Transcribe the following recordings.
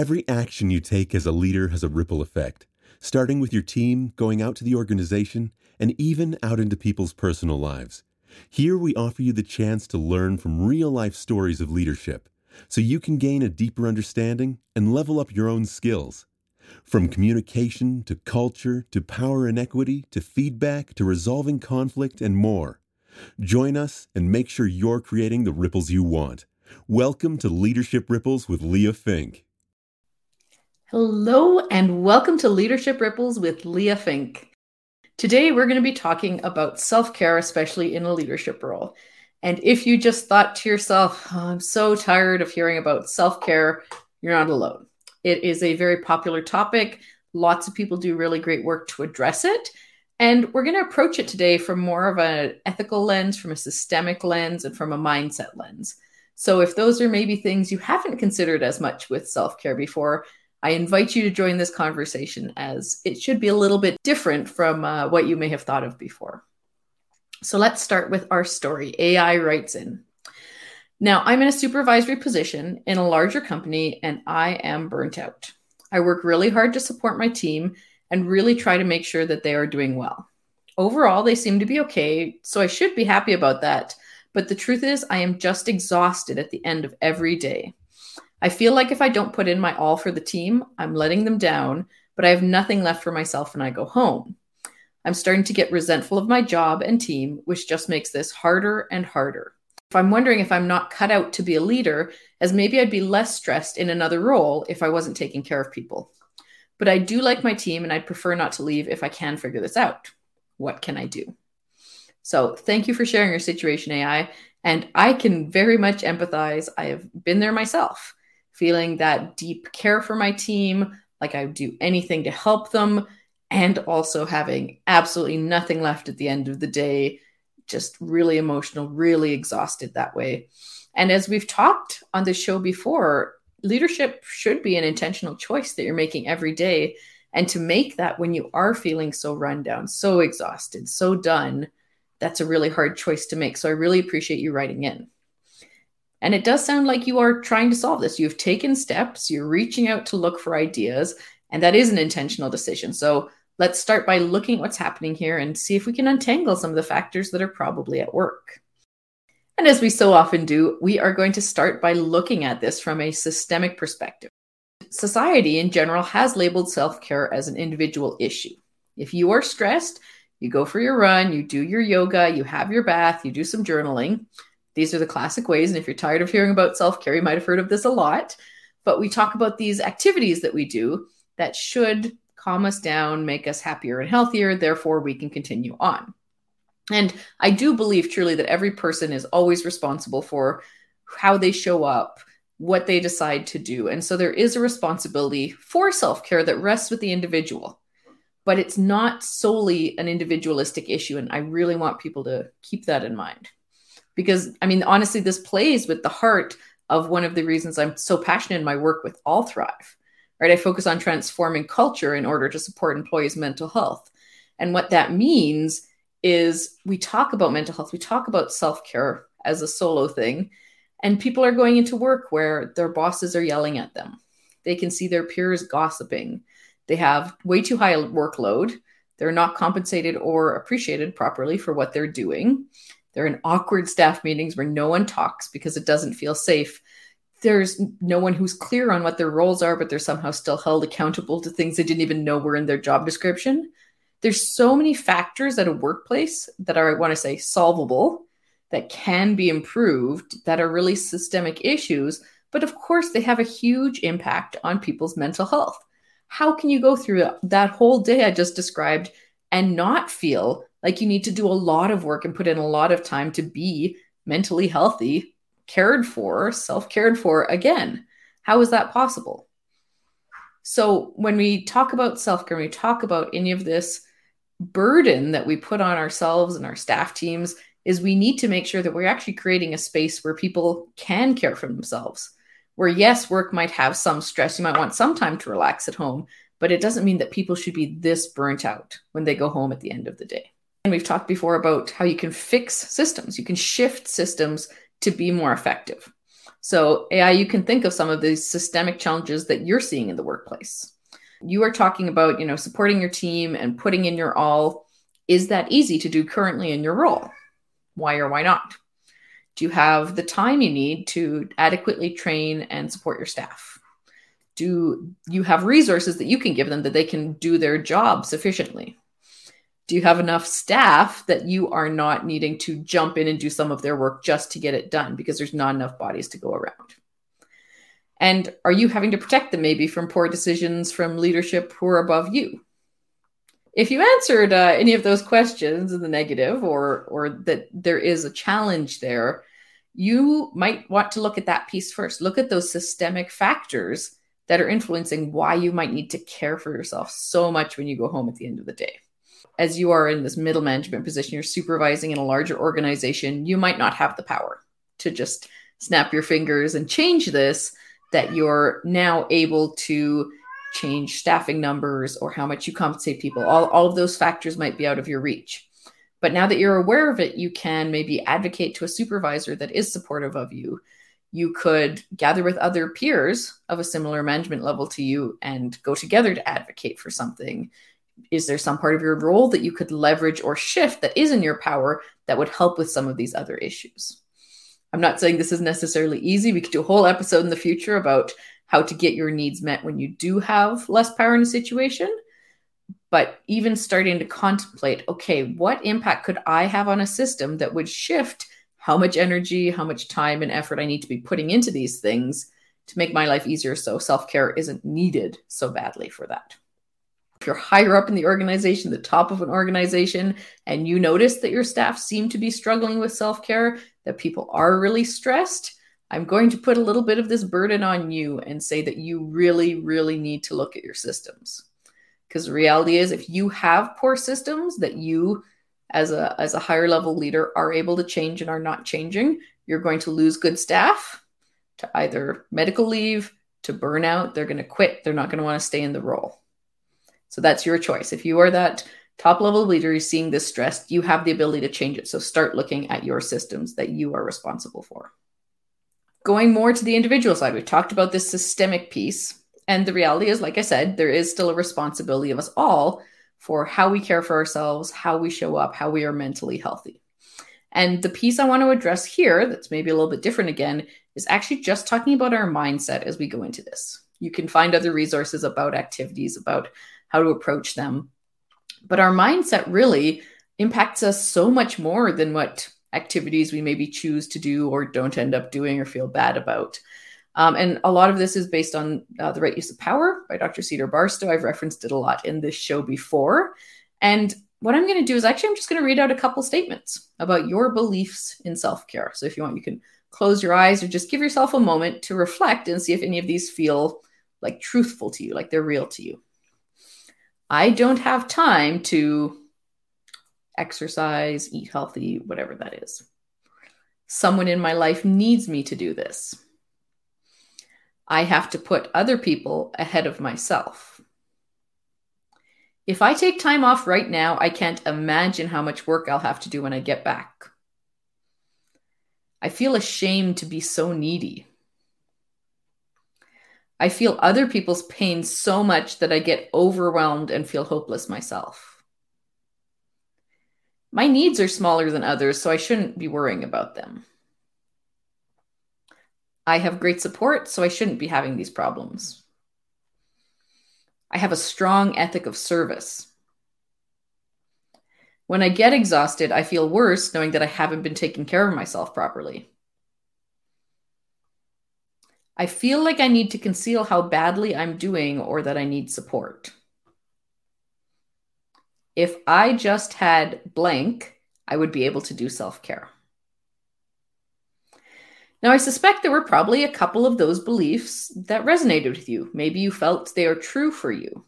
Every action you take as a leader has a ripple effect, starting with your team, going out to the organization, and even out into people's personal lives. Here we offer you the chance to learn from real life stories of leadership so you can gain a deeper understanding and level up your own skills. From communication to culture to power inequity to feedback to resolving conflict and more. Join us and make sure you're creating the ripples you want. Welcome to Leadership Ripples with Leah Fink. Hello, and welcome to Leadership Ripples with Leah Fink. Today, we're going to be talking about self care, especially in a leadership role. And if you just thought to yourself, oh, I'm so tired of hearing about self care, you're not alone. It is a very popular topic. Lots of people do really great work to address it. And we're going to approach it today from more of an ethical lens, from a systemic lens, and from a mindset lens. So, if those are maybe things you haven't considered as much with self care before, I invite you to join this conversation as it should be a little bit different from uh, what you may have thought of before. So let's start with our story. AI writes in. Now, I'm in a supervisory position in a larger company and I am burnt out. I work really hard to support my team and really try to make sure that they are doing well. Overall, they seem to be okay, so I should be happy about that. But the truth is, I am just exhausted at the end of every day. I feel like if I don't put in my all for the team, I'm letting them down, but I have nothing left for myself when I go home. I'm starting to get resentful of my job and team, which just makes this harder and harder. If I'm wondering if I'm not cut out to be a leader, as maybe I'd be less stressed in another role if I wasn't taking care of people. But I do like my team and I'd prefer not to leave if I can figure this out. What can I do? So, thank you for sharing your situation, AI. And I can very much empathize. I have been there myself feeling that deep care for my team, like I would do anything to help them, and also having absolutely nothing left at the end of the day, just really emotional, really exhausted that way. And as we've talked on the show before, leadership should be an intentional choice that you're making every day. And to make that when you are feeling so run down, so exhausted, so done, that's a really hard choice to make. So I really appreciate you writing in. And it does sound like you are trying to solve this. You've taken steps, you're reaching out to look for ideas, and that is an intentional decision. So let's start by looking at what's happening here and see if we can untangle some of the factors that are probably at work. And as we so often do, we are going to start by looking at this from a systemic perspective. Society in general has labeled self care as an individual issue. If you are stressed, you go for your run, you do your yoga, you have your bath, you do some journaling. These are the classic ways. And if you're tired of hearing about self care, you might have heard of this a lot. But we talk about these activities that we do that should calm us down, make us happier and healthier. Therefore, we can continue on. And I do believe truly that every person is always responsible for how they show up, what they decide to do. And so there is a responsibility for self care that rests with the individual. But it's not solely an individualistic issue. And I really want people to keep that in mind because I mean, honestly, this plays with the heart of one of the reasons I'm so passionate in my work with All Thrive. Right, I focus on transforming culture in order to support employees' mental health, and what that means is we talk about mental health, we talk about self care as a solo thing, and people are going into work where their bosses are yelling at them. They can see their peers gossiping. They have way too high a workload. They're not compensated or appreciated properly for what they're doing. They're in awkward staff meetings where no one talks because it doesn't feel safe. There's no one who's clear on what their roles are, but they're somehow still held accountable to things they didn't even know were in their job description. There's so many factors at a workplace that are, I want to say, solvable, that can be improved, that are really systemic issues. But of course, they have a huge impact on people's mental health. How can you go through that whole day I just described and not feel like you need to do a lot of work and put in a lot of time to be mentally healthy, cared for, self cared for again. How is that possible? So, when we talk about self care, we talk about any of this burden that we put on ourselves and our staff teams, is we need to make sure that we're actually creating a space where people can care for themselves. Where, yes, work might have some stress, you might want some time to relax at home, but it doesn't mean that people should be this burnt out when they go home at the end of the day. And we've talked before about how you can fix systems, you can shift systems to be more effective. So, AI, you can think of some of these systemic challenges that you're seeing in the workplace. You are talking about, you know, supporting your team and putting in your all. Is that easy to do currently in your role? Why or why not? Do you have the time you need to adequately train and support your staff? Do you have resources that you can give them that they can do their job sufficiently? Do you have enough staff that you are not needing to jump in and do some of their work just to get it done because there's not enough bodies to go around? And are you having to protect them maybe from poor decisions from leadership who are above you? If you answered uh, any of those questions in the negative or or that there is a challenge there, you might want to look at that piece first. Look at those systemic factors that are influencing why you might need to care for yourself so much when you go home at the end of the day as you are in this middle management position, you're supervising in a larger organization, you might not have the power to just snap your fingers and change this, that you're now able to change staffing numbers or how much you compensate people. All, all of those factors might be out of your reach. But now that you're aware of it, you can maybe advocate to a supervisor that is supportive of you. You could gather with other peers of a similar management level to you and go together to advocate for something is there some part of your role that you could leverage or shift that is in your power that would help with some of these other issues? I'm not saying this is necessarily easy. We could do a whole episode in the future about how to get your needs met when you do have less power in a situation. But even starting to contemplate, okay, what impact could I have on a system that would shift how much energy, how much time and effort I need to be putting into these things to make my life easier so self care isn't needed so badly for that if you're higher up in the organization, the top of an organization, and you notice that your staff seem to be struggling with self care, that people are really stressed, I'm going to put a little bit of this burden on you and say that you really, really need to look at your systems. Because the reality is, if you have poor systems that you, as a, as a higher level leader, are able to change and are not changing, you're going to lose good staff to either medical leave, to burnout. They're going to quit. They're not going to want to stay in the role. So that's your choice. If you are that top level leader is seeing this stress, you have the ability to change it. So start looking at your systems that you are responsible for. Going more to the individual side, we've talked about this systemic piece. And the reality is, like I said, there is still a responsibility of us all for how we care for ourselves, how we show up, how we are mentally healthy. And the piece I want to address here, that's maybe a little bit different again, is actually just talking about our mindset as we go into this. You can find other resources about activities, about how to approach them. But our mindset really impacts us so much more than what activities we maybe choose to do or don't end up doing or feel bad about. Um, and a lot of this is based on uh, The Right Use of Power by Dr. Cedar Barstow. I've referenced it a lot in this show before. And what I'm going to do is actually, I'm just going to read out a couple statements about your beliefs in self care. So if you want, you can close your eyes or just give yourself a moment to reflect and see if any of these feel like truthful to you, like they're real to you. I don't have time to exercise, eat healthy, whatever that is. Someone in my life needs me to do this. I have to put other people ahead of myself. If I take time off right now, I can't imagine how much work I'll have to do when I get back. I feel ashamed to be so needy. I feel other people's pain so much that I get overwhelmed and feel hopeless myself. My needs are smaller than others, so I shouldn't be worrying about them. I have great support, so I shouldn't be having these problems. I have a strong ethic of service. When I get exhausted, I feel worse knowing that I haven't been taking care of myself properly. I feel like I need to conceal how badly I'm doing or that I need support. If I just had blank, I would be able to do self care. Now, I suspect there were probably a couple of those beliefs that resonated with you. Maybe you felt they are true for you.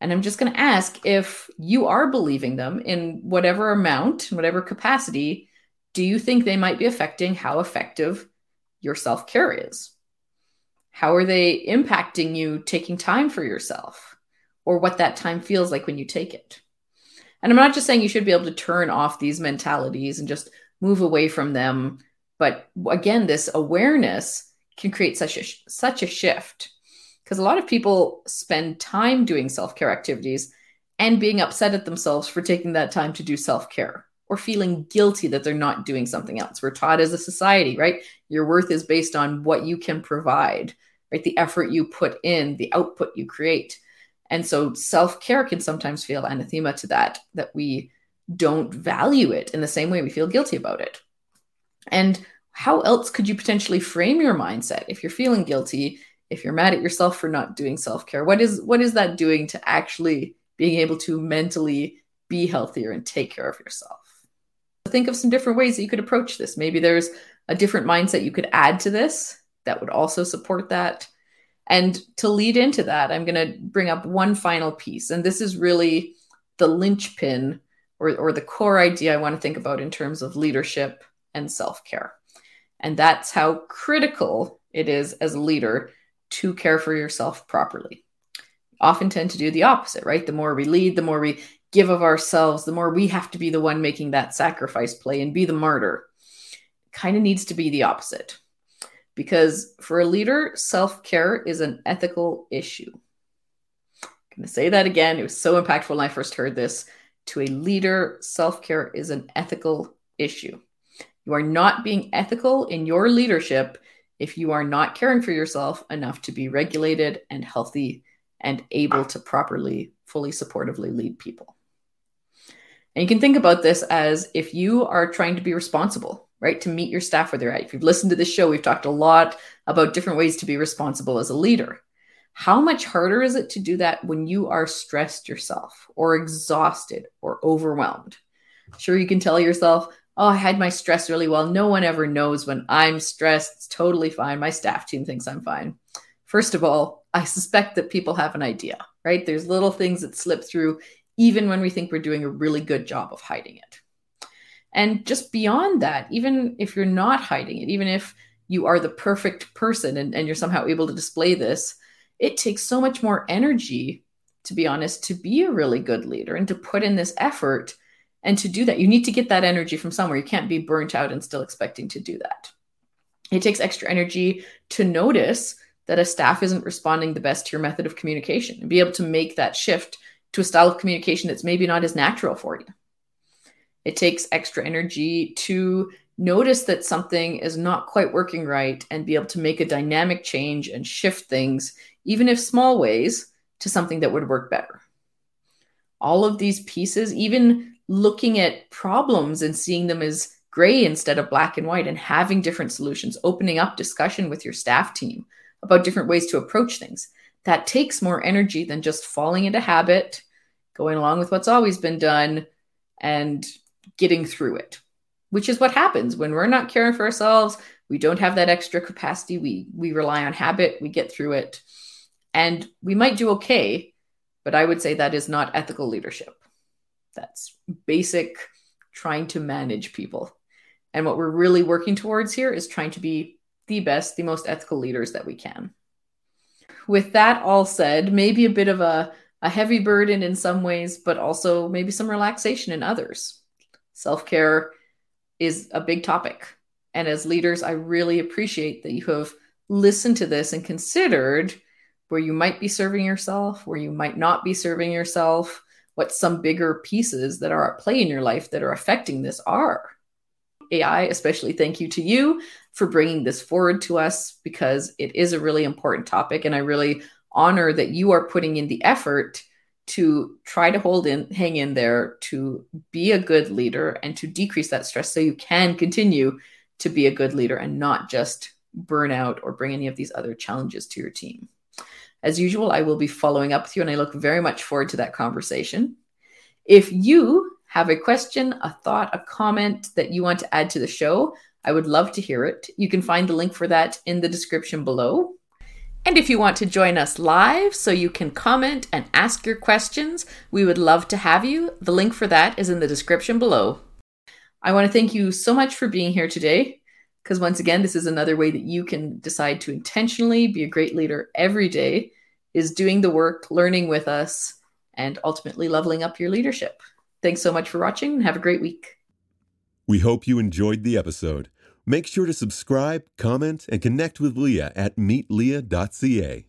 And I'm just going to ask if you are believing them in whatever amount, whatever capacity, do you think they might be affecting how effective your self care is? How are they impacting you taking time for yourself? Or what that time feels like when you take it? And I'm not just saying you should be able to turn off these mentalities and just move away from them, But again, this awareness can create such a such a shift. Because a lot of people spend time doing self-care activities and being upset at themselves for taking that time to do self-care or feeling guilty that they're not doing something else. We're taught as a society, right? Your worth is based on what you can provide, right? The effort you put in, the output you create. And so self-care can sometimes feel anathema to that that we don't value it in the same way we feel guilty about it. And how else could you potentially frame your mindset if you're feeling guilty if you're mad at yourself for not doing self-care what is what is that doing to actually being able to mentally be healthier and take care of yourself think of some different ways that you could approach this maybe there's a different mindset you could add to this that would also support that and to lead into that i'm going to bring up one final piece and this is really the linchpin or, or the core idea i want to think about in terms of leadership and self-care and that's how critical it is as a leader to care for yourself properly. Often tend to do the opposite, right? The more we lead, the more we give of ourselves, the more we have to be the one making that sacrifice play and be the martyr. Kind of needs to be the opposite. Because for a leader, self care is an ethical issue. I'm going to say that again. It was so impactful when I first heard this. To a leader, self care is an ethical issue. You are not being ethical in your leadership if you are not caring for yourself enough to be regulated and healthy and able to properly, fully supportively lead people. And you can think about this as if you are trying to be responsible, right? To meet your staff where they're at. If you've listened to this show, we've talked a lot about different ways to be responsible as a leader. How much harder is it to do that when you are stressed yourself or exhausted or overwhelmed? Sure, you can tell yourself, oh, I had my stress really well. No one ever knows when I'm stressed. It's totally fine. My staff team thinks I'm fine. First of all, I suspect that people have an idea, right? There's little things that slip through, even when we think we're doing a really good job of hiding it. And just beyond that, even if you're not hiding it, even if you are the perfect person and, and you're somehow able to display this, it takes so much more energy, to be honest, to be a really good leader and to put in this effort and to do that, you need to get that energy from somewhere. You can't be burnt out and still expecting to do that. It takes extra energy to notice that a staff isn't responding the best to your method of communication and be able to make that shift to a style of communication that's maybe not as natural for you. It takes extra energy to notice that something is not quite working right and be able to make a dynamic change and shift things, even if small ways, to something that would work better. All of these pieces, even looking at problems and seeing them as gray instead of black and white and having different solutions, opening up discussion with your staff team about different ways to approach things. That takes more energy than just falling into habit, going along with what's always been done, and getting through it, which is what happens when we're not caring for ourselves. We don't have that extra capacity. We, we rely on habit, we get through it, and we might do okay, but I would say that is not ethical leadership. That's basic trying to manage people. And what we're really working towards here is trying to be the best, the most ethical leaders that we can. With that all said, maybe a bit of a, a heavy burden in some ways, but also maybe some relaxation in others. Self care is a big topic. And as leaders, I really appreciate that you have listened to this and considered where you might be serving yourself, where you might not be serving yourself, what some bigger pieces that are at play in your life that are affecting this are. AI, especially thank you to you for bringing this forward to us because it is a really important topic. And I really honor that you are putting in the effort to try to hold in, hang in there, to be a good leader and to decrease that stress so you can continue to be a good leader and not just burn out or bring any of these other challenges to your team. As usual, I will be following up with you, and I look very much forward to that conversation. If you have a question, a thought, a comment that you want to add to the show, I would love to hear it. You can find the link for that in the description below. And if you want to join us live so you can comment and ask your questions, we would love to have you. The link for that is in the description below. I want to thank you so much for being here today. Because once again, this is another way that you can decide to intentionally be a great leader every day is doing the work, learning with us, and ultimately leveling up your leadership. Thanks so much for watching and have a great week. We hope you enjoyed the episode. Make sure to subscribe, comment, and connect with Leah at meetleah.ca.